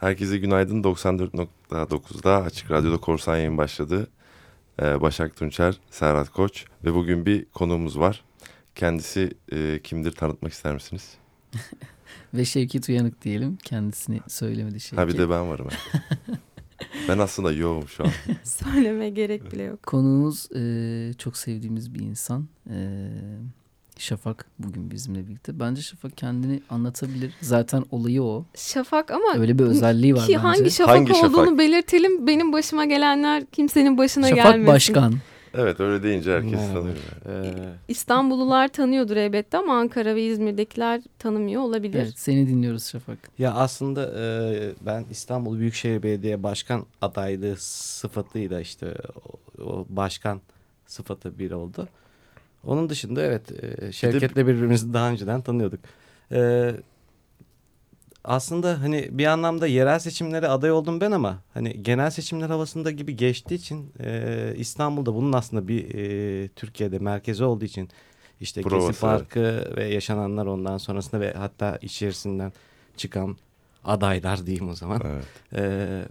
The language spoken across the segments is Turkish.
Herkese günaydın. 94.9'da Açık Radyo'da Korsan yayın başladı. Ee, Başak Tunçer, Serhat Koç ve bugün bir konuğumuz var. Kendisi e, kimdir tanıtmak ister misiniz? ve Şevket Uyanık diyelim. Kendisini söylemedi Şevket. Ha bir de ben varım. ben aslında yoğum şu an. Söyleme gerek bile yok. Konuğumuz e, çok sevdiğimiz bir insan. E, Şafak bugün bizimle birlikte. Bence Şafak kendini anlatabilir. Zaten olayı o. Şafak ama öyle bir özelliği var ki bence. hangi Şafak hangi olduğunu şafak? belirtelim. Benim başıma gelenler kimsenin başına şafak gelmesin. Şafak Başkan. Evet öyle deyince herkes tanıyor. Ee... İstanbullular tanıyordur elbette ama Ankara ve İzmir'dekiler tanımıyor olabilir. Evet seni dinliyoruz Şafak. Ya aslında e, ben İstanbul Büyükşehir Belediye Başkan adaylığı sıfatıyla işte o, o başkan sıfatı bir oldu. Onun dışında evet e, Şevket'le birbirimizi daha önceden tanıyorduk. E, aslında hani bir anlamda yerel seçimlere aday oldum ben ama hani genel seçimler havasında gibi geçtiği için e, İstanbul'da bunun aslında bir e, Türkiye'de merkezi olduğu için işte Provası, Gezi Parkı evet. ve yaşananlar ondan sonrasında ve hatta içerisinden çıkan adaylar diyeyim o zaman. Evet. E,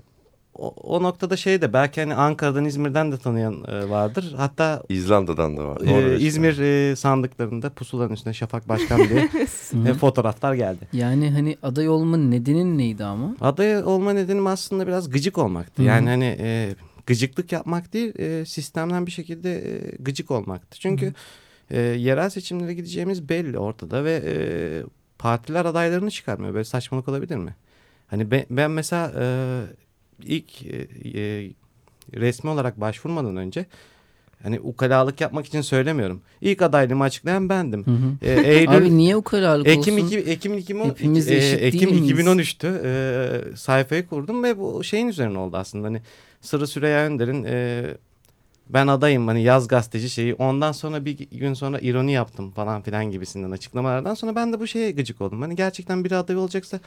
o, o noktada şey de belki hani Ankara'dan İzmir'den de tanıyan e, vardır. Hatta İzlanda'dan da var. E, İzmir e, sandıklarında pusulanın üstünde Şafak Başkan diye e, fotoğraflar geldi. Yani hani aday olma nedenin neydi ama? Aday olma nedenim aslında biraz gıcık olmaktı. Hı. Yani hani e, gıcıklık yapmak değil e, sistemden bir şekilde e, gıcık olmaktı. Çünkü e, yerel seçimlere gideceğimiz belli ortada ve e, partiler adaylarını çıkarmıyor. Böyle saçmalık olabilir mi? Hani ben, ben mesela e, ilk e, e, resmi olarak başvurmadan önce hani ukalalık yapmak için söylemiyorum. İlk adaylığımı açıklayan bendim. Hı hı. E, Eylül, Abi niye ukalalık Ekim olsun? Iki, Ekim, Ekim, Hepimiz e, Ekim 2013'tü. E, sayfayı kurdum ve bu şeyin üzerine oldu aslında. Hani Sırrı Süreyya Önder'in e, ben adayım hani yaz gazeteci şeyi ondan sonra bir gün sonra ironi yaptım falan filan gibisinden açıklamalardan sonra ben de bu şeye gıcık oldum. Hani gerçekten bir aday olacaksa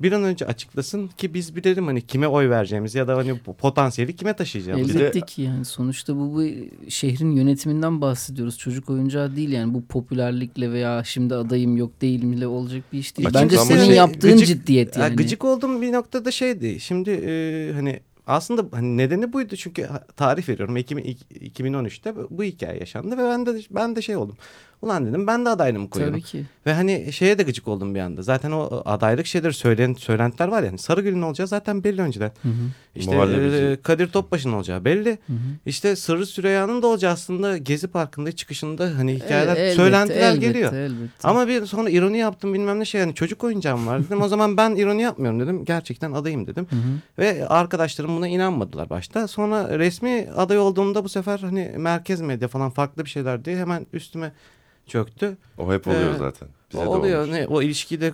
bir an önce açıklasın ki biz bilelim hani kime oy vereceğimiz ya da hani potansiyeli kime taşıyacağımız. Elbette ki yani sonuçta bu, bu şehrin yönetiminden bahsediyoruz. Çocuk oyuncağı değil yani bu popülerlikle veya şimdi adayım yok değilimle olacak bir iş değil. Açık Bence senin hani yaptığın gıcık, ciddiyet yani. Gıcık olduğum bir noktada şeydi. Şimdi e, hani aslında hani nedeni buydu çünkü tarih veriyorum 2013'te bu hikaye yaşandı ve ben de ben de şey oldum. Ulan dedim ben de adaylığımı koyuyorum. Tabii ki. Ve hani şeye de gıcık oldum bir anda. Zaten o adaylık şeyleri söylen, söylentiler var yani. Sarıgül'ün olacağı zaten belli önceden. Hı hı. İşte e, Kadir Topbaş'ın olacağı belli. Hı hı. İşte Sırrı Süreyya'nın da olacağı aslında Gezi Parkı'nda çıkışında hani hikayeler, elbette, söylentiler elbette, geliyor. Elbette. Ama bir sonra ironi yaptım bilmem ne şey yani çocuk oyuncağım var dedim. o zaman ben ironi yapmıyorum dedim. Gerçekten adayım dedim. Hı hı. Ve arkadaşlarım buna inanmadılar başta. Sonra resmi aday olduğumda bu sefer hani merkez medya falan farklı bir şeyler diye hemen üstüme çöktü. O hep oluyor ee, zaten. Bize oluyor. Ne, o ilişkiyi de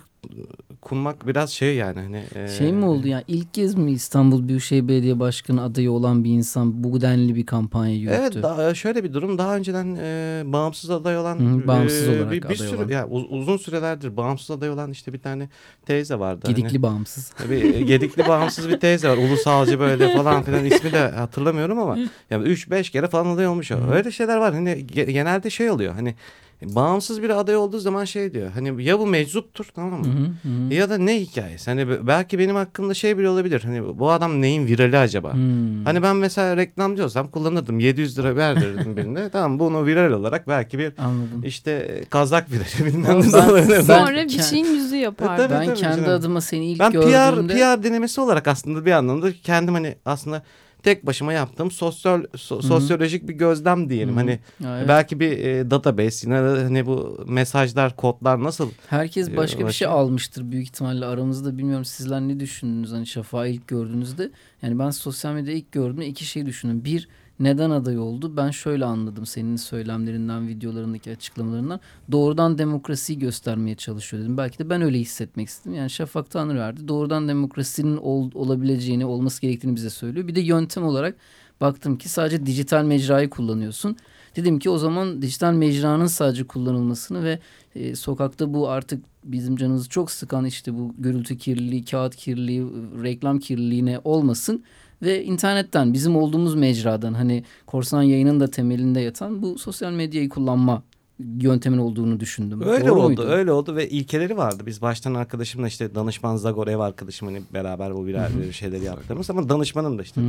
kurmak biraz şey yani. Hani, e, şey mi oldu yani ilk kez mi İstanbul Büyükşehir Belediye Başkanı adayı olan bir insan bu denli bir kampanya yürüttü? Evet da, şöyle bir durum daha önceden e, bağımsız aday olan Hı, bağımsız e, olarak bir, bir aday sürü olan. yani uzun sürelerdir bağımsız aday olan işte bir tane teyze vardı. Gedikli hani, bağımsız. Tabii gedikli bağımsız bir teyze var. Ulusalcı böyle falan filan ismi de hatırlamıyorum ama yani 3-5 kere falan aday olmuş. Hı. Öyle şeyler var. Hani genelde şey oluyor. Hani bağımsız bir aday olduğu zaman şey diyor. Hani ya bu meczuptur tamam mı? Hı hı. Ya da ne hikayesi? Hani belki benim hakkımda şey bile olabilir. Hani bu adam neyin virali acaba? Hı. Hani ben mesela reklam diyorsam kullanırdım. 700 lira verdirdim birine. tamam bunu viral olarak belki bir Anladım. işte kazak virali bilmem ne. Sonra bir şeyin yüzü yapar. E, ben kendi canım. adıma seni ilk ben gördüğümde. Ben PR, PR denemesi olarak aslında bir anlamda kendim hani aslında tek başıma yaptığım sosyal so, sosyolojik bir gözlem diyelim. Hı-hı. Hani ya, evet. belki bir e, database yine hani bu mesajlar, kodlar nasıl? Herkes e, başka e, bir şey almıştır büyük ihtimalle aramızda. Bilmiyorum sizler ne düşündünüz hani Şafak'ı ilk gördüğünüzde. Yani ben sosyal medyada ilk gördüğümde iki şey düşündüm. Bir neden aday oldu? Ben şöyle anladım senin söylemlerinden, videolarındaki açıklamalarından. Doğrudan demokrasiyi göstermeye çalışıyor dedim. Belki de ben öyle hissetmek istedim. Yani Şafak Tanrıverdi doğrudan demokrasinin ol, olabileceğini, olması gerektiğini bize söylüyor. Bir de yöntem olarak baktım ki sadece dijital mecrayı kullanıyorsun. Dedim ki o zaman dijital mecranın sadece kullanılmasını ve e, sokakta bu artık bizim canımızı çok sıkan işte bu gürültü kirliliği, kağıt kirliliği, reklam kirliliğine olmasın ve internetten bizim olduğumuz mecradan hani korsan yayının da temelinde yatan bu sosyal medyayı kullanma yöntemin olduğunu düşündüm. Öyle Doğru oldu, muydu? öyle oldu ve ilkeleri vardı. Biz baştan arkadaşımla işte danışman Zagor ev arkadaşım hani beraber bu birer şeyleri yaptığımız ama danışmanım da işte.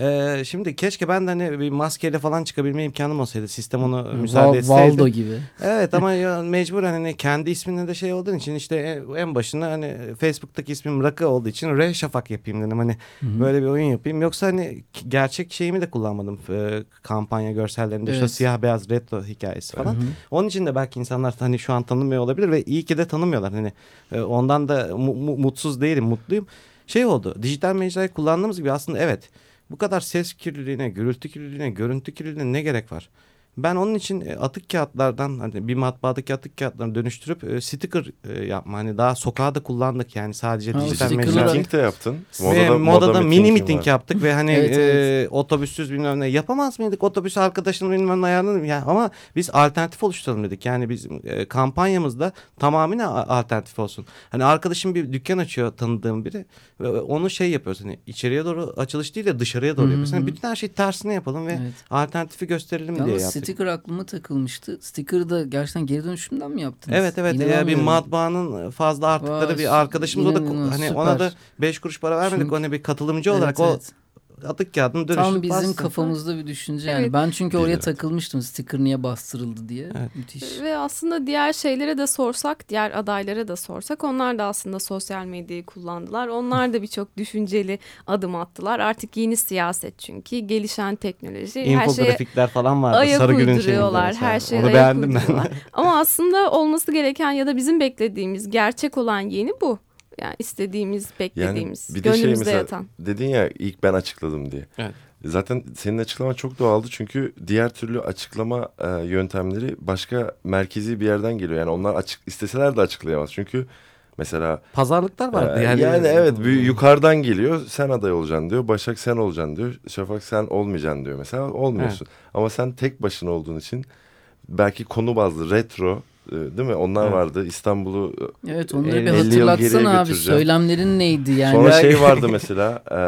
Ee, şimdi keşke ben de hani bir maskeyle falan çıkabilme imkanım olsaydı. Sistem onu müsaade etseydi. Valdo gibi. Evet ama mecbur hani kendi isminle de şey olduğun için işte en- en başına hani Facebook'taki ismim Rakı olduğu için R Şafak yapayım dedim. Hani böyle bir oyun yapayım. Yoksa hani gerçek şeyimi de kullanmadım. Ee, kampanya görsellerinde işte Evet. siyah beyaz retro hikayesi falan. Hı hı. Onun için de belki insanlar hani şu an tanımıyor olabilir ve iyi ki de tanımıyorlar. Hani e, ondan da mu- mu- mutsuz değilim, mutluyum. Şey oldu. Dijital mecrayı kullandığımız gibi aslında evet. Bu kadar ses kirliliğine, gürültü kirliliğine, görüntü kirliliğine ne gerek var? Ben onun için e, atık kağıtlardan hani bir matbaadaki atık kağıtlarını dönüştürüp e, sticker e, yapma. Hani daha sokağa da kullandık yani sadece Ha, dijital mecra. Miting de yaptın. Ve modada, mini miting var. yaptık ve hani Evet, e, evet. otobüssüz bilmem ne yapamaz mıydık otobüs arkadaşının bilmem ne ayarını ya ama biz alternatif oluşturalım dedik yani bizim e, kampanyamızda tamamıyla alternatif olsun. Hani arkadaşım bir dükkan açıyor tanıdığım biri ve onu şey yapıyoruz hani içeriye doğru açılış değil de dışarıya doğru Hı hı yapıyoruz. Hı. bütün her şeyi tersine yapalım ve Evet. alternatifi gösterelim diye Yalnız yaptık. Sticker aklıma takılmıştı. Sticker'ı da gerçekten geri dönüşümden mi yaptınız? Evet evet ya bir matbaanın fazla arttıkları Vay, bir arkadaşımız o da hani ona da 5 kuruş para vermedik Çünkü- ona bir katılımcı Evet, olarak o evet. Atık kağıdını dönüştürüp Tam bizim bastı. kafamızda bir düşünce yani. Evet. Ben çünkü oraya Evet. takılmıştım sticker niye bastırıldı diye. Evet. Müthiş. Ve aslında diğer şeylere de sorsak, diğer adaylara da sorsak onlar da aslında sosyal medyayı kullandılar. Onlar da birçok düşünceli adım attılar. Artık yeni siyaset çünkü gelişen teknoloji. Her şeye İnfografikler falan vardı. ayak Sarıgül'ün şeyinde uyduruyorlar. mesela. Her şeye Onu beğendim ben. Ama aslında olması gereken ya da bizim beklediğimiz gerçek olan yeni bu. Yani istediğimiz, beklediğimiz, bir de şey gönlümüzde mesela- yatan. Dedin ya ilk ben açıkladım diye. Evet. Zaten senin açıklaman çok doğaldı çünkü diğer türlü açıklama e, yöntemleri başka merkezi bir yerden geliyor. Yani onlar açık isteseler de açıklayamaz. Çünkü mesela Pazarlıklar vardı. e, yani, yani, evet bir yukarıdan geliyor. Sen aday olacaksın diyor. Başak sen olacaksın diyor. Şafak sen olmayacaksın diyor mesela. Olmuyorsun. Ama sen tek başına olduğun için belki konu bazlı retro değil mi? Onlar Evet. vardı. İstanbul'u e, Evet onları bir 50 yıl geriye hatırlatsana abi. Söylemlerin neydi yani? Sonra şey vardı mesela e,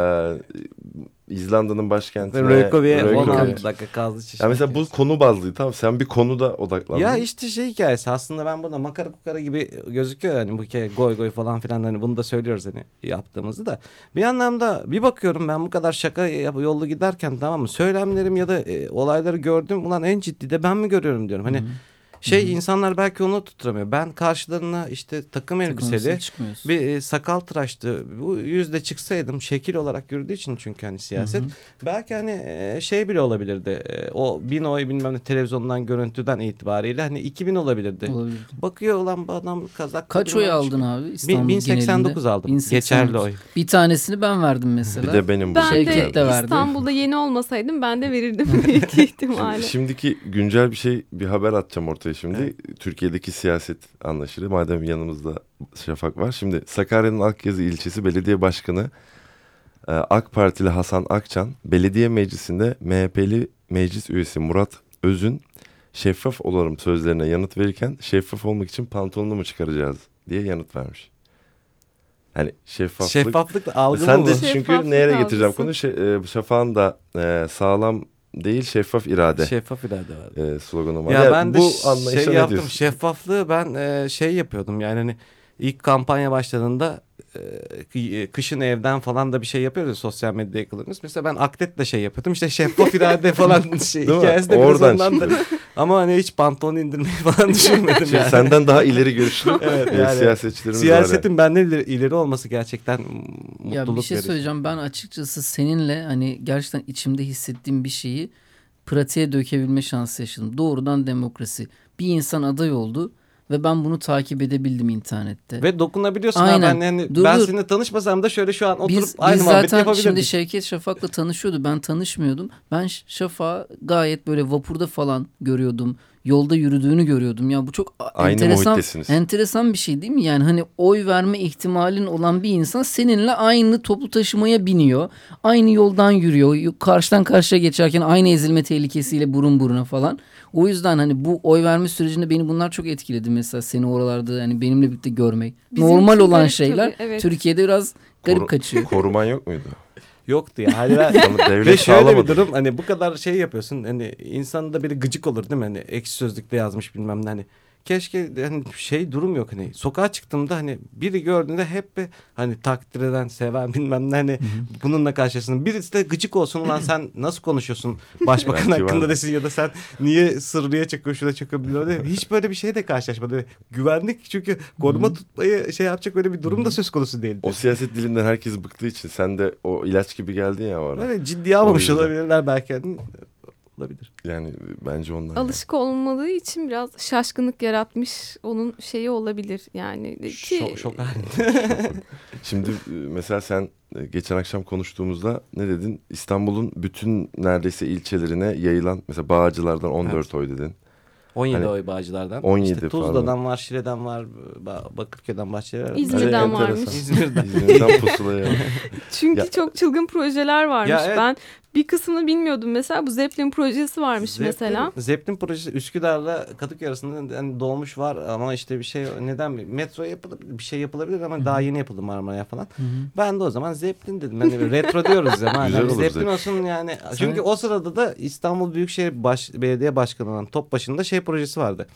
İzlanda'nın başkentine Reykjavik'e Reykjavik. 16 dakika kaldı. Ya mesela bu konu bazlıydı tamam sen bir konuda odaklandın. Ya işte şey hikayesi aslında ben burada makara kukara gibi gözüküyor hani bu hikaye goy goy falan filan hani bunu da söylüyoruz hani yaptığımızı da. Bir anlamda bir bakıyorum ben bu kadar şaka yap- yollu giderken tamam mı söylemlerim ya da e, olayları gördüm ulan en ciddi de ben mi görüyorum diyorum. Hani şey insanlar belki onu tutturamıyor. Ben karşılarına işte takım elbiseli bir e, sakal tıraştı. Bu yüzde çıksaydım şekil olarak yürüdüğü için çünkü hani siyaset. Belki hani e, şey bile olabilirdi. E, o bin oy bilmem ne televizyondan görüntüden itibariyle hani 2000 olabilirdi. Olabilir. Bakıyor ulan bu adam kazak. Kaç oy aldın abi İstanbul Bin, 1089 genelinde? aldım. 1089. Geçerli oy. Bir tanesini ben verdim mesela. Bir de benim bu. Ben Şevket de de verdi. İstanbul'da yeni olmasaydım ben de verirdim büyük ihtimalle. Şimdiki güncel bir şey bir haber atacağım ortaya şimdi. Türkiye'deki siyaset anlaşılır. Madem yanımızda Şafak var. Şimdi Sakarya'nın Akyazı ilçesi belediye başkanı e, AK Partili Hasan Akçan belediye meclisinde MHP'li meclis üyesi Murat Özün şeffaf olalım sözlerine yanıt verirken şeffaf olmak için pantolonunu mu çıkaracağız diye yanıt vermiş. Hani şeffaflık. Şeffaflık da algı Sen de çünkü nereye getireceğim konu şey, e, Şafak'ın da e, sağlam değil şeffaf irade Şeffaf irade var. e, sloganı var. Ya Yani ben de bu anlayışa şey yaptım. diyorsun? Şeffaflığı ben e, şey yapıyordum yani hani ilk kampanya başladığında kışın evden falan da bir şey yapıyoruz ya, sosyal medya yakalarımız. Mesela ben akletle şey yapıyordum. İşte şeffaf irade falan şey hikayesi de biraz Oradan ondan da. Ama hani hiç pantolon indirmeyi falan düşünmedim Şey, yani. Senden daha ileri görüşlü Evet, e, yani siyasetçilerimiz var. Siyasetin benden ileri, ileri olması gerçekten mutluluk Ya bir şey verici. söyleyeceğim. Ben açıkçası seninle hani gerçekten içimde hissettiğim bir şeyi pratiğe dökebilme şansı yaşadım. Doğrudan demokrasi. Bir insan aday oldu ve ben bunu takip edebildim internette. Ve dokunabiliyorsun Aynen. ha ben yani Dur, ben dur. seninle tanışmasam da şöyle şu an oturup biz, aynı biz muhabbeti zaten yapabilirdik. şimdi Şevket Şafak'la tanışıyordu. Ben tanışmıyordum. Ben Şafak'ı gayet böyle vapurda falan görüyordum. Yolda yürüdüğünü görüyordum. Ya bu çok Aynı enteresan enteresan bir şey değil mi? Yani hani oy verme ihtimalin olan bir insan seninle aynı toplu taşımaya biniyor. Aynı yoldan yürüyor. Karşıdan karşıya geçerken aynı ezilme tehlikesiyle burun buruna falan. O yüzden hani bu oy verme sürecinde beni bunlar çok etkiledi mesela seni oralarda hani benimle birlikte görmek. Bizim Normal için olan şeyler tabii, evet. Türkiye'de biraz garip Koru- kaçıyor. Koruman yok muydu? yoktu ya. Hani ben, devlet ve şöyle bir durum hani bu kadar şey yapıyorsun hani insanda biri gıcık olur değil mi? Hani ekşi sözlükte yazmış bilmem ne hani keşke hani şey durum yok hani sokağa çıktığımda hani biri gördüğünde hep bir hani takdir eden seven bilmem ne hani bununla karşılaşsın. Birisi de gıcık olsun ulan sen nasıl konuşuyorsun başbakan hakkında var. desin ya da sen niye sırrıya çakıyor şuna çakıyor bilmem. Hiç böyle bir şeyle karşılaşmadı. Güvenlik çünkü koruma tutmayı şey yapacak öyle bir durum da söz konusu değildi. O siyaset dilinden herkes bıktığı için sen de o ilaç gibi geldin ya ara. Böyle ciddiye almamış olabilirler belki. Hani, olabilir. Yani bence ondan. yani. Alışık olmadığı için biraz şaşkınlık yaratmış onun şeyi olabilir yani ki Şok, şok halinde. Şimdi e, mesela sen e, geçen akşam konuştuğumuzda ne dedin? İstanbul'un bütün neredeyse ilçelerine yayılan mesela Bağcılar'dan 14 oy dedin. 17 Hani oy Bağcılar'dan. 17 işte Tuzla'dan var, Şile'den var, Ba- Bakırköy'den Bahçelievler. İzmir'den Öyle varmış. enteresan. İzmir'den. İzmir'den pusulaya. çünkü Ya- çok çılgın projeler varmış. Ya evet. Ben bir kısmını bilmiyordum mesela bu Zeppelin projesi varmış Zeppelin- mesela. Zeppelin projesi Üsküdar'la Kadıköy arasında yani dolmuş var ama işte bir şey neden metro yapılabilir bir şey yapılabilir ama daha yeni yapıldı Marmara'ya falan. Ben de o zaman Zeppelin dedim. Hani retro diyoruz ya. Güzel olur Zeppelin Zeppelin. olsun yani. Çünkü o sırada da İstanbul Büyükşehir Baş, Belediye Başkanı olan top başında şey projesi vardı.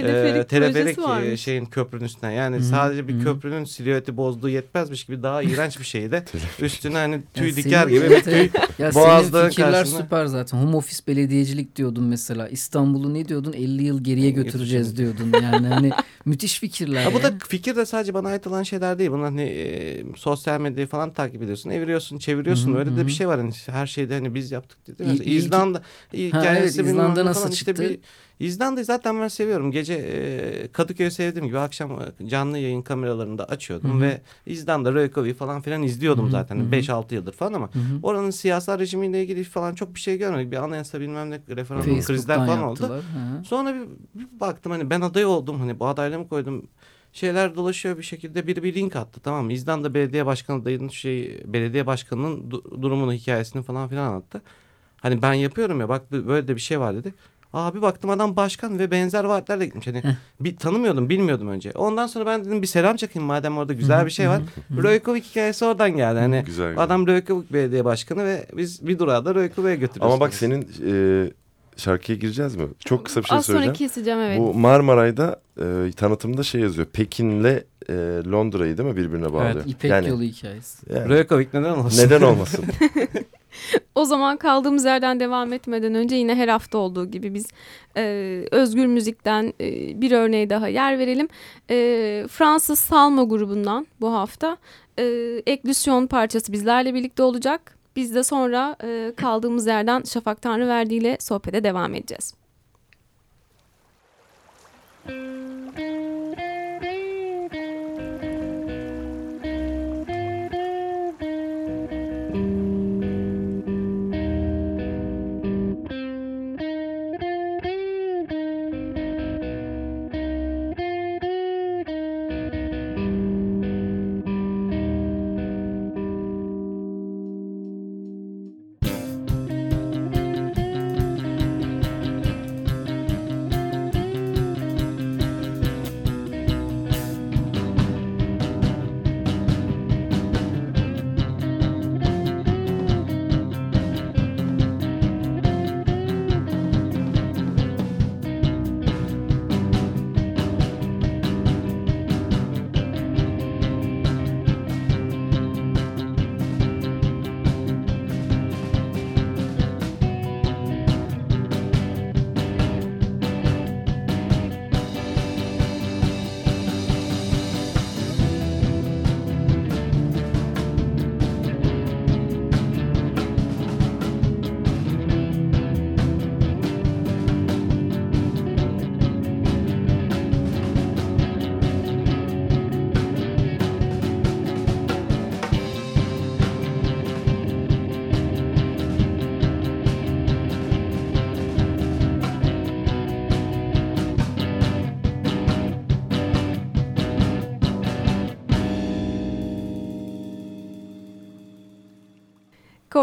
Teleferik, Ee, teleferik projesi e, varmış. şeyin köprünün üstüne. Yani hı, sadece bir hı. köprünün silüeti bozduğu yetmezmiş gibi daha iğrenç bir şeydi. Üstüne hani tüy Ya diker senin- gibi bir tüy. Ya Boğaz'da senin fikirler karşısında- süper zaten. Home office belediyecilik diyordun mesela. İstanbul'u ne diyordun? 50 yıl geriye götüreceğiz diyordun. Yani hani müthiş fikirler. Ya bu ya. da fikir de sadece bana ait olan şeyler değil. Bunlar hani e, sosyal medyayı falan takip ediyorsun. Eviriyorsun, çeviriyorsun. Hı, Öyle de bir şey var. Hani her şeyde hani biz yaptık dedi. İzlanda Ha, hikayesi evet, İzlanda nasıl falan. İşte çıktı? bir, İzlanda'yı zaten ben seviyorum. Gece e, Kadıköy'ü sevdiğim gibi akşam canlı yayın kameralarında açıyordum Hı hı. ve İzlanda, Reykjavik falan filan izliyordum Hı hı, zaten. hı hı. 5-6 yıldır falan ama Hı hı. oranın siyasal rejimiyle ilgili falan çok bir şey görmedik. Bir anayasa bilmem ne referandum krizler falan oldu. yaptılar. Hı hı. Sonra bir, bir baktım hani ben aday oldum hani bu adaylığımı koydum. Şeyler dolaşıyor bir şekilde biri bir link attı tamam mı? İzlanda belediye başkanı dayının şey belediye başkanının du- durumunu hikayesini falan filan anlattı. Hani ben yapıyorum ya bak böyle de bir şey var dedi. Aa bir baktım adam başkan ve benzer vaatlerle gitmiş. Hani bir tanımıyordum, bilmiyordum önce. Ondan sonra ben dedim bir selam çakayım madem orada güzel bir şey var. Reykjavik hikayesi oradan geldi. Hani Güzel, adam Reykjavik belediye başkanı ve biz bir durağı da Reykjavik'e götürüyoruz. Ama bak senin e, şarkıya gireceğiz mi? Çok kısa bir şey Az sonra söyleyeceğim. keseceğim evet. Bu Marmaray'da e, tanıtımda şey yazıyor. Pekin'le e, Londra'yı değil mi birbirine bağlıyor? İpek yani, yolu hikayesi. yani Reykjavik neden olmasın? neden olmasın? O zaman kaldığımız yerden devam etmeden önce yine her hafta olduğu gibi biz e, özgür müzikten e, bir örneğe daha yer verelim. E, Fransız Salma grubundan bu hafta e, Eklüsyon parçası bizlerle birlikte olacak. Biz de sonra e, kaldığımız yerden Şafak Tanrıverdi ile sohbete devam edeceğiz.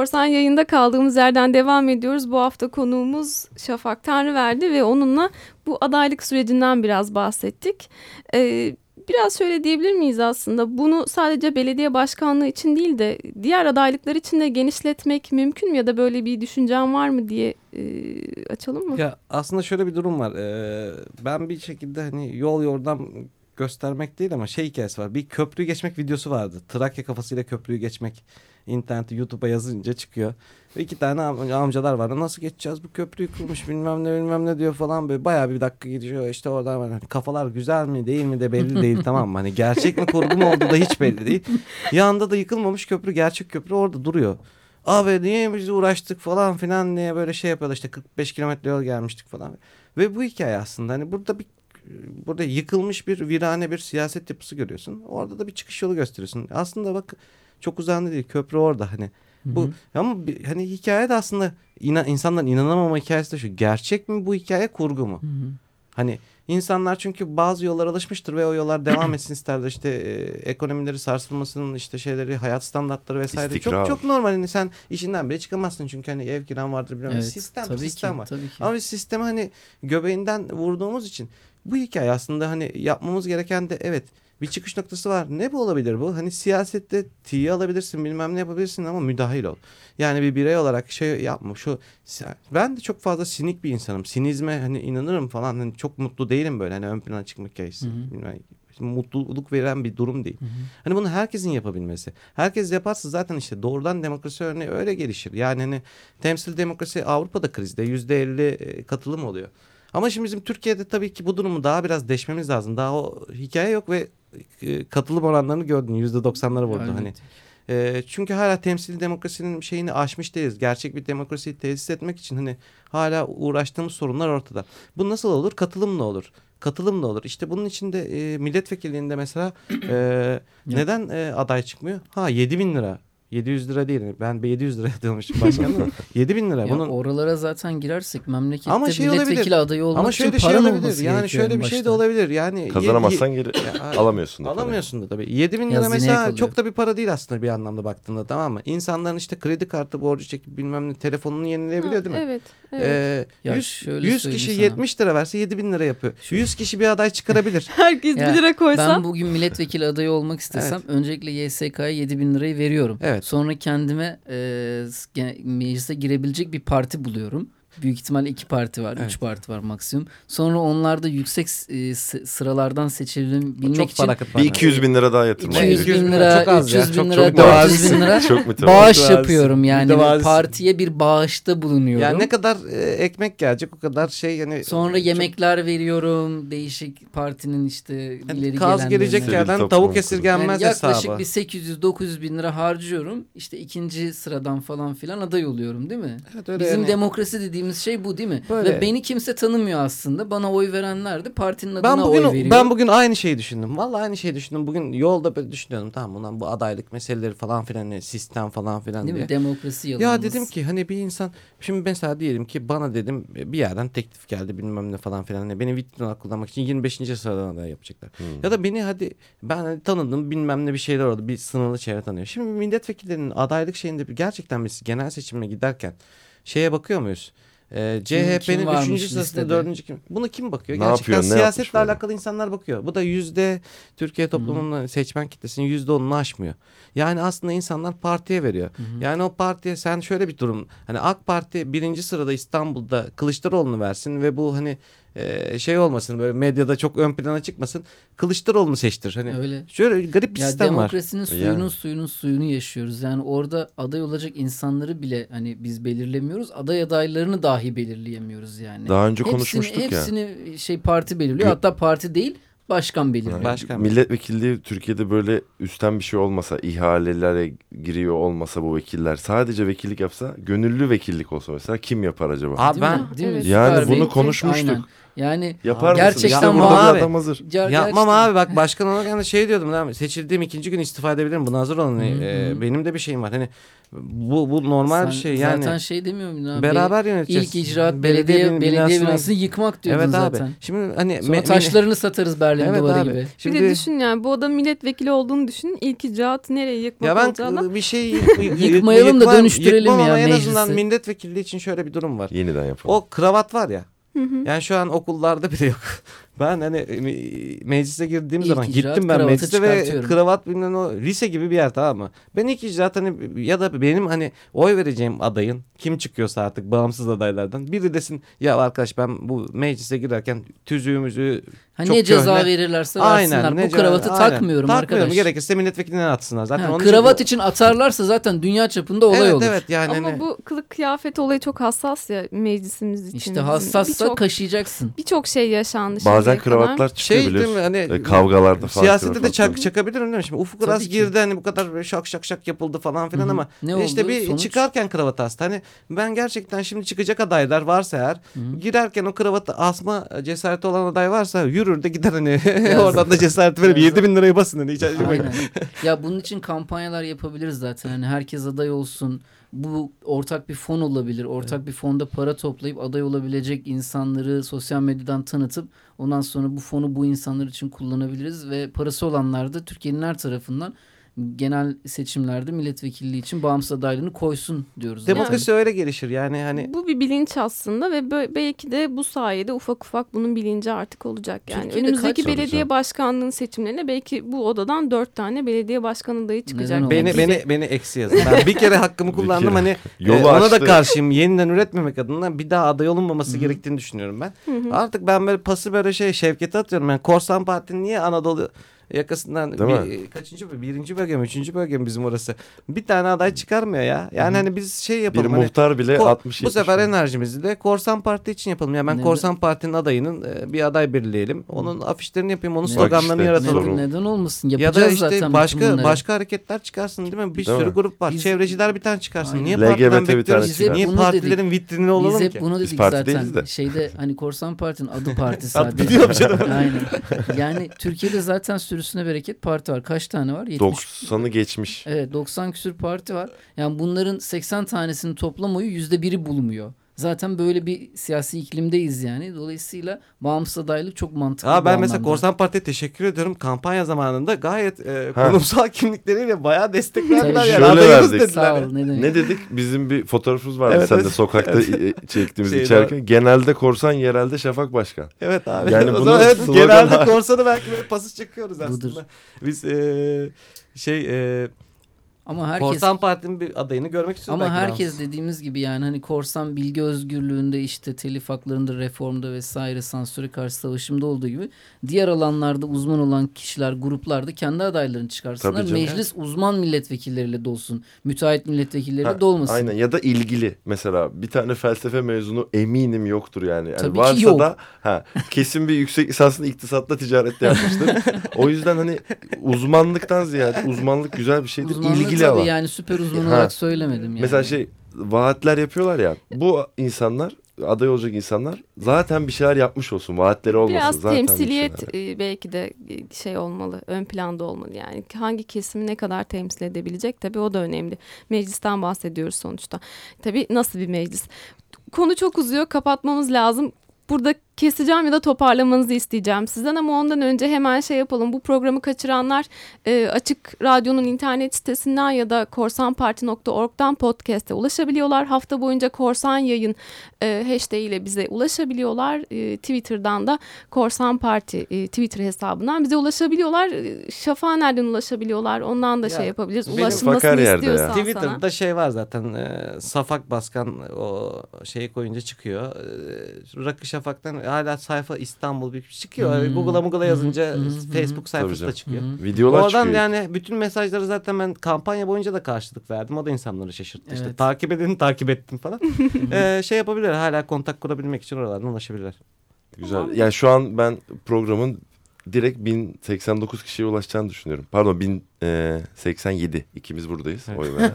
Korsan yayında kaldığımız yerden devam ediyoruz. Bu hafta konuğumuz Şafak Tanrıverdi ve onunla bu adaylık sürecinden biraz bahsettik. Ee, biraz şöyle diyebilir miyiz aslında bunu sadece belediye başkanlığı için değil de diğer adaylıklar için de genişletmek mümkün mü ya da böyle bir düşüncen var mı diye e, açalım mı? Ya aslında şöyle bir durum var. Ee, ben bir şekilde hani yol yordam göstermek değil ama şey hikayesi var. Bir köprü geçmek videosu vardı. Trakya kafasıyla köprüyü geçmek. İnternette YouTube'a yazınca çıkıyor. Ve iki tane am- amcalar var. Nasıl geçeceğiz bu köprüyü kurmuş bilmem ne bilmem ne diyor falan. Böyle bayağı bir dakika gidiyor. İşte oradan var. Hani kafalar güzel mi değil mi de belli değil tamam mı? Hani gerçek mi kurgu mu olduğu da hiç belli değil. Yanında da yıkılmamış köprü gerçek köprü orada duruyor. Abi niye biz uğraştık falan filan diye böyle şey yapıyorlar işte 45 kilometre yol gelmiştik falan. Ve bu hikaye aslında hani burada bir burada yıkılmış bir virane bir siyaset yapısı görüyorsun. Orada da bir çıkış yolu gösteriyorsun. Aslında bak çok uzağında değil köprü orada hani. Bu Hı hı. ama bir- hani hikaye de aslında inan, insanların inanamama hikayesi de şu. Gerçek mi bu hikaye kurgu mu? Hı hı. Hani insanlar çünkü bazı yollara alışmıştır ve o yollar devam etsin isterler. İşte e, ekonomileri sarsılmasının işte şeyleri hayat standartları vesaire. İstikrar. Çok çok normal. Hani sen işinden bile çıkamazsın çünkü hani ev kiran vardır bilmem. Evet, sistem tabii sistem ki, var. Tabii ki. Ama biz sistemi hani göbeğinden vurduğumuz için bu hikaye aslında hani yapmamız gereken de evet bir çıkış noktası var. Ne bu olabilir bu? Hani siyasette tiye alabilirsin bilmem ne yapabilirsin ama müdahil ol. Yani bir birey olarak şey yapma şu ben de çok fazla sinik bir insanım. Sinizme hani inanırım falan hani çok mutlu değilim böyle hani ön plana çıkmak hikayesi. Hı hı. Bilmem, mutluluk veren bir durum değil. Hı hı. Hani bunu herkesin yapabilmesi. Herkes yaparsa zaten işte doğrudan demokrasi örneği öyle gelişir. Yani hani temsil demokrasi Avrupa'da krizde yüzde elli e, katılım oluyor. Ama şimdi bizim Türkiye'de tabii ki bu durumu daha biraz deşmemiz lazım. Daha o hikaye yok ve e, katılım oranlarını gördün yüzde doksanları vurdu. Hani e, çünkü hala temsil demokrasinin şeyini aşmış değiliz. Gerçek bir demokrasiyi tesis etmek için hani hala uğraştığımız sorunlar ortada. Bu nasıl olur? Katılımla olur. Katılımla olur. İşte bunun için de e, milletvekilliğinde mesela e, neden e, aday çıkmıyor? Ha 7 bin lira. 700 lira değil. Ben 700 lira diyormuşum başkanım. 7 bin lira. Ya Bunun oralara zaten girersek memlekette Ama şey milletvekili olabilir. adayı olmak ama için şöyle şey paran olabilir. olması Yani şöyle bir şey de olabilir. Yani Kazanamazsan geri Ya, alamıyorsun da. Alamıyorsun da tabii. 7 bin lira Hazineye mesela kalıyor. çok da bir para değil aslında bir anlamda baktığında tamam mı? İnsanların işte kredi kartı borcu çekip bilmem ne telefonunu yenileyebiliyor Ha, değil mi? Evet. evet. Ee, Ya 100, şöyle 100 söyleyeyim kişi sana. 70 lira verse 7 bin lira yapıyor. 100 kişi bir aday çıkarabilir. Herkes Ya, bir lira koysa. Ben bugün milletvekili adayı olmak istesem öncelikle YSK'ya 7 bin lirayı veriyorum. Evet. Sonra kendime e, meclise girebilecek bir parti buluyorum. Büyük ihtimalle iki parti var, Evet. üç parti var maksimum. Sonra onlarda yüksek e, sıralardan seçilebilmek çok için para akıtmak. Bir 200 bin lira daha yatırmak. 200 200 bin bin lira, çok az ya. 300 bin Çok- lira, çok 400 bin lira Çok bağış yapıyorum yani. Partiye bir bağışta bulunuyorum. Yani ne kadar e, ekmek gelecek o kadar şey yani. Sonra çok- yemekler veriyorum. Değişik partinin işte yani ileri kaz gelecek yerden tavuk esirgenmez Yani yaklaşık hesabı. bir 800-900 bin lira harcıyorum. İşte ikinci sıradan falan filan aday oluyorum değil mi? Evet, öyle Bizim yani. demokrasi dediğimiz şey bu değil mi? Böyle. Ve beni kimse tanımıyor aslında. Bana oy verenler de partinin adına Ben bugün oy veriyor. ben bugün aynı şeyi düşündüm. Vallahi aynı şeyi düşündüm. Bugün yolda böyle düşünüyordum. Tamam ulan bu adaylık meseleleri falan filan ne, sistem falan filan değil diye. mi? Demokrasi yalanımız. Ya dedim ki hani bir insan şimdi mesela diyelim ki bana dedim bir yerden teklif geldi bilmem ne falan filan. Hani beni vitrin olarak kullanmak için 25. sıradan aday yapacaklar. Hmm. Ya da beni hadi ben hani tanıdım bilmem ne bir şeyler oldu. Bir sınırlı çevre tanıyor. Şimdi milletvekillerinin adaylık şeyinde bir- gerçekten biz genel seçime giderken şeye bakıyor muyuz? Ee, CHP'nin varmış 3. sırasında listede? 4. kim? Bunu kim bakıyor? Ne Gerçekten yapıyor, siyasetle böyle? alakalı insanlar bakıyor. Bu da yüzde Türkiye toplumunun seçmen kitlesinin yüzde onunu aşmıyor. Yani aslında insanlar partiye veriyor. Yani o partiye sen şöyle bir durum. Hani AK Parti birinci sırada İstanbul'da Kılıçdaroğlu'nu versin ve bu hani e, şey olmasın böyle medyada çok ön plana çıkmasın. Kılıçdaroğlu'nu seçtir. Hani Öyle. şöyle garip bir Ya sistem var. demokrasinin suyunun Yani. suyunun suyunu yaşıyoruz. Yani orada aday olacak insanları bile hani biz belirlemiyoruz. Aday adaylarını dahi belirleyemiyoruz yani. Daha önce hepsini, konuşmuştuk ya. hepsini şey parti belirliyor. Hatta parti değil başkan belirliyor. Yani Başkan. Milletvekilliği Türkiye'de böyle üstten bir şey olmasa, ihalelere giriyor olmasa bu vekiller sadece vekillik yapsa, gönüllü vekillik olsa mesela kim yapar acaba? Abi Değil ben mi? Değil mi? Evet. Yani Süper bunu konuşmuştuk. Aynen. Yani Yapar Gerçekten mısın? İşte abi. bir adam hazır. ger- Yapmam gerçekten- abi bak başkan olarak hani şey diyordum değil mi? Seçildiğim ikinci gün istifa edebilirim. Buna hazır olun. Hı Ee, benim de bir şeyim var. Hani bu bu normal bir Sen şey yani. Zaten şey demiyor muydun abi? Beraber yöneteceğiz. İlk icraat belediye bin- belediye, binasına- binasını yıkmak diyordun Evet zaten. abi. Şimdi hani Sonra me- taşlarını satarız Berlin Evet duvarı abi. gibi. Şimdi Bir de düşün yani bu adam milletvekili olduğunu düşün. İlk icraat nereye yıkmak ya ben olacağına. bir şey yık- Yıkmayalım da dönüştürelim ya ama en azından meclisi. milletvekilliği için şöyle bir durum var. Yeniden yapalım. O kravat var ya. Hı hı. Yani şu an okullarda bile yok. Ben hani e, meclise girdiğim İlk zaman icraat gittim ben meclise ve kravat bilmem o lise gibi bir yer tamam mı? Ben ilk icraat hani ya da benim hani oy vereceğim adayın kim çıkıyorsa artık bağımsız adaylardan biri desin ya arkadaş ben bu meclise girerken tüzüğümüzü Hani çok ne ceza köhne- verirlerse versinler. ne Bu kravatı aynen. takmıyorum, Takmıyorum arkadaş. gerekirse milletvekiline atsınlar. Zaten Ha, kravat için, için atarlarsa zaten dünya çapında olay evet, olur. Evet yani Ama hani- bu kılık kıyafet olayı çok hassas ya meclisimiz için. İşte hassassa Birçok- kaşıyacaksın. Birçok şey yaşandı Bazen kravatlar çıkıyor şey değil mi biliyorsun. hani E, kavgalarda falan. Siyasette de çak, çakabilirim değil mi? Şimdi Ufuk Uras girdi hani bu kadar şak şak şak yapıldı falan filan Hı hı. ama Ne işte oldu? bir Sonuç? çıkarken kravat astı. Hani ben gerçekten şimdi çıkacak adaylar varsa eğer Hı. girerken o kravatı asma cesareti olan aday varsa yürür de gider hani oradan da cesaret verip 7 bin lirayı basın hani ya bunun için kampanyalar yapabiliriz zaten. Hani herkes aday olsun. Bu ortak bir fon olabilir. Ortak bir fonda para toplayıp aday olabilecek insanları sosyal medyadan tanıtıp ondan sonra bu fonu bu insanlar için kullanabiliriz ve parası olanlar da Türkiye'nin her tarafından genel seçimlerde milletvekilliği için bağımsız adaylığını koysun diyoruz. Demokrasi öyle gelişir yani hani Bu bir bilinç aslında ve belki de bu sayede ufak ufak bunun bilinci artık olacak. Yani Türkiye'de önümüzdeki belediye canım. başkanlığının seçimlerine belki bu odadan dört tane belediye başkan adayı çıkacak. Beni beni beni eksi yazın. Ben bir kere hakkımı kullandım kere. hani Yolu e, ona da açtı. karşıyım. Yeniden üretmemek adına bir daha aday olunmaması Hı hı. gerektiğini düşünüyorum ben. Hı hı. Artık ben böyle pası böyle şey Şevket'e atıyorum. Yani Korsan Parti'nin niye Anadolu yakasından Değil bir, e, kaçıncı bölge? Birinci bölge mi? Üçüncü bölge mi bizim orası? Bir tane aday çıkarmıyor ya. Yani Hı hani biz şey Bir yapalım. hani, muhtar bile ko- 60 bu sefer bin. enerjimizi de Korsan Parti için yapalım. Yani ben Neden? Korsan Parti'nin adayının e, bir aday belirleyelim. Onun afişlerini yapayım, onun sloganlarını işte, yaratalım. Neden, neden olmasın? Ya Yapacağız da işte zaten başka bunları. başka hareketler çıkarsın değil mi? Bir Değil sürü mi? grup var. Biz- Çevreciler bir tane çıkarsın. Aynen. Niye LGBT partiden bir bekliyoruz? Niye partilerin vitrini olalım Biz hep ki? bunu Biz dedik parti zaten. de. Şeyde hani Korsan Parti'nin adı parti sadece. Canım. Aynen. Yani Türkiye'de zaten sürüsüne bereket parti var. Kaç tane var? 70. 90'ı geçmiş. Evet 90 küsür parti var. Yani bunların 80 tanesinin toplam oyu %1'i bulmuyor. Zaten böyle bir siyasi iklimdeyiz yani. Dolayısıyla bağımsız adaylık çok mantıklı. Aa, ben mesela. Korsan Parti'ye teşekkür ediyorum. Kampanya zamanında gayet e, Ha. konumsal kimlikleriyle bayağı destek verdiler. Yani. Şöyle verdik. dediler. Sağ ol ne demek. Ne dedik? Bizim bir fotoğrafımız vardı Evet, sen de evet. sokakta çektiğimiz Şeyde- içerken. Genelde korsan yerelde Şafak Başkan. Evet abi. Yani o bunu zaman evet, genelde korsanı belki böyle pasız çekiyoruz aslında. Budur. Biz e, şey e, Ama herkes Korsan Parti'nin bir adayını görmek istiyoruz. Ama herkes daha. dediğimiz gibi yani hani korsan bilgi özgürlüğünde işte telif haklarında reformda vesaire sansüre karşı savaşımda olduğu gibi diğer alanlarda uzman olan kişiler gruplarda kendi adaylarını çıkarsınlar. Meclis uzman milletvekilleriyle dolsun. Müteahhit milletvekilleriyle Ha, dolmasın. Aynen ya da ilgili mesela bir tane felsefe mezunu eminim yoktur yani. yani Tabii ki varsa yok. da ha, kesin bir yüksek lisansını iktisatla ticarette yapmıştır. o yüzden hani uzmanlıktan ziyade uzmanlık güzel bir şeydir. Uzmanlığı ilgili tabii alan. yani süper uzman Ha. olarak söylemedim yani. Mesela şey vaatler yapıyorlar ya. Bu insanlar aday olacak insanlar zaten bir şeyler yapmış olsun. Vaatleri olmasın. Biraz zaten bir temsiliyet şeyler. e, belki de e, şey olmalı, ön planda olmalı. Yani hangi kesimi ne kadar temsil edebilecek tabii o da önemli. Meclisten bahsediyoruz sonuçta. Tabii nasıl bir meclis? Konu çok uzuyor, kapatmamız lazım. Burada keseceğim ya da toparlamanızı isteyeceğim sizden ama ondan önce hemen şey yapalım. Bu programı kaçıranlar e, Açık Radyo'nun internet sitesinden ya da korsanparti.org'dan podcast'e ulaşabiliyorlar. Hafta boyunca Korsan Yayın e, hashtag ile bize ulaşabiliyorlar. E, Twitter'dan da Korsan Parti e, Twitter hesabından bize ulaşabiliyorlar. E, Şafak'a nereden ulaşabiliyorlar? Ondan da Ya, şey yapabiliriz. benim Ulaşılmasını yerde ya. istiyorsan sana. Twitter'da şey var zaten e, Safak Baskan o şeyi koyunca çıkıyor. E, Rakı Şafak'tan hala sayfa İstanbul bir çıkıyor. Hmm. Google'a Google'a yazınca hı. Facebook sayfası da çıkıyor. Hı. Videolar Oradan çıkıyor. yani bütün mesajları zaten ben kampanya boyunca da karşılık verdim. O da insanları şaşırttı. İşte Evet. takip edin, takip ettim falan. Ee, şey yapabilirler. Hala kontak kurabilmek için oralardan ulaşabilirler. Güzel. Yani şu an ben programın direkt 1089 kişiye ulaşacağını düşünüyorum. Pardon 1087. İkimiz buradayız Evet. oy veren.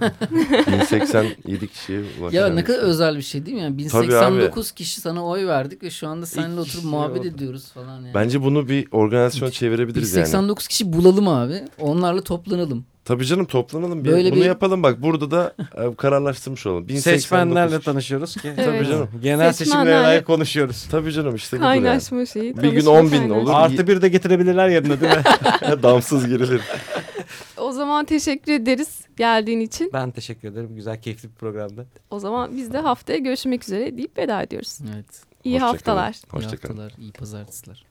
1087 kişiye ulaşacağını Ya ne kadar özel bir şey değil mi? Yani Tabii 1089 kişi sana oy verdik ve şu anda seninle oturup muhabbet oldu. ediyoruz falan yani. Bence bunu bir organizasyon çevirebiliriz yani. 1089 kişi bulalım abi. Onlarla toplanalım. Tabii canım toplanalım. Bir, Böyle bunu bir- yapalım bak burada da e, kararlaştırmış olalım. 1089 Seçmenlerle tanışıyoruz ki. Evet. canım. Genel Seçmenlerle- seçimlere dair konuşuyoruz. Tabii canım işte budur yani. Kaynaşma şeyi. Bir gün tanışma 10 bin kaynaşma. olur. Artı bir de getirebilirler yanına değil mi? Damsız girilir. O zaman teşekkür ederiz geldiğin için. ben teşekkür ederim. Güzel, keyifli bir programdı. O zaman biz de haftaya görüşmek üzere deyip veda ediyoruz. Evet. İyi Hoşça kalın. haftalar. İyi Hoşçakalın. haftalar, iyi pazartesiler.